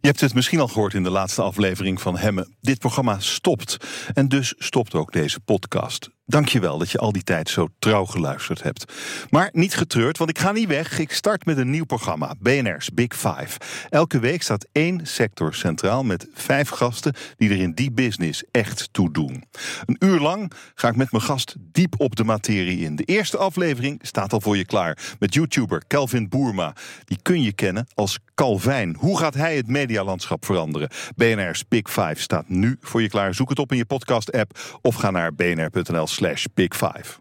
Je hebt het misschien al gehoord in de laatste aflevering van Hemme. Dit programma stopt. En dus stopt ook deze podcast. Dankjewel dat je al die tijd zo trouw geluisterd hebt. Maar niet getreurd, want ik ga niet weg. Ik start met een nieuw programma, BNR's Big Five. Elke week staat één sector centraal met vijf gasten die er in die business echt toe doen. Een uur lang ga ik met mijn gast diep op de materie in. De eerste aflevering staat al voor je klaar met YouTuber Kelvin Boerma. Die kun je kennen als Calvijn. Hoe gaat hij het medialandschap veranderen? BNR's Big Five staat nu voor je klaar. Zoek het op in je podcast-app of ga naar bnr.nl slash big five.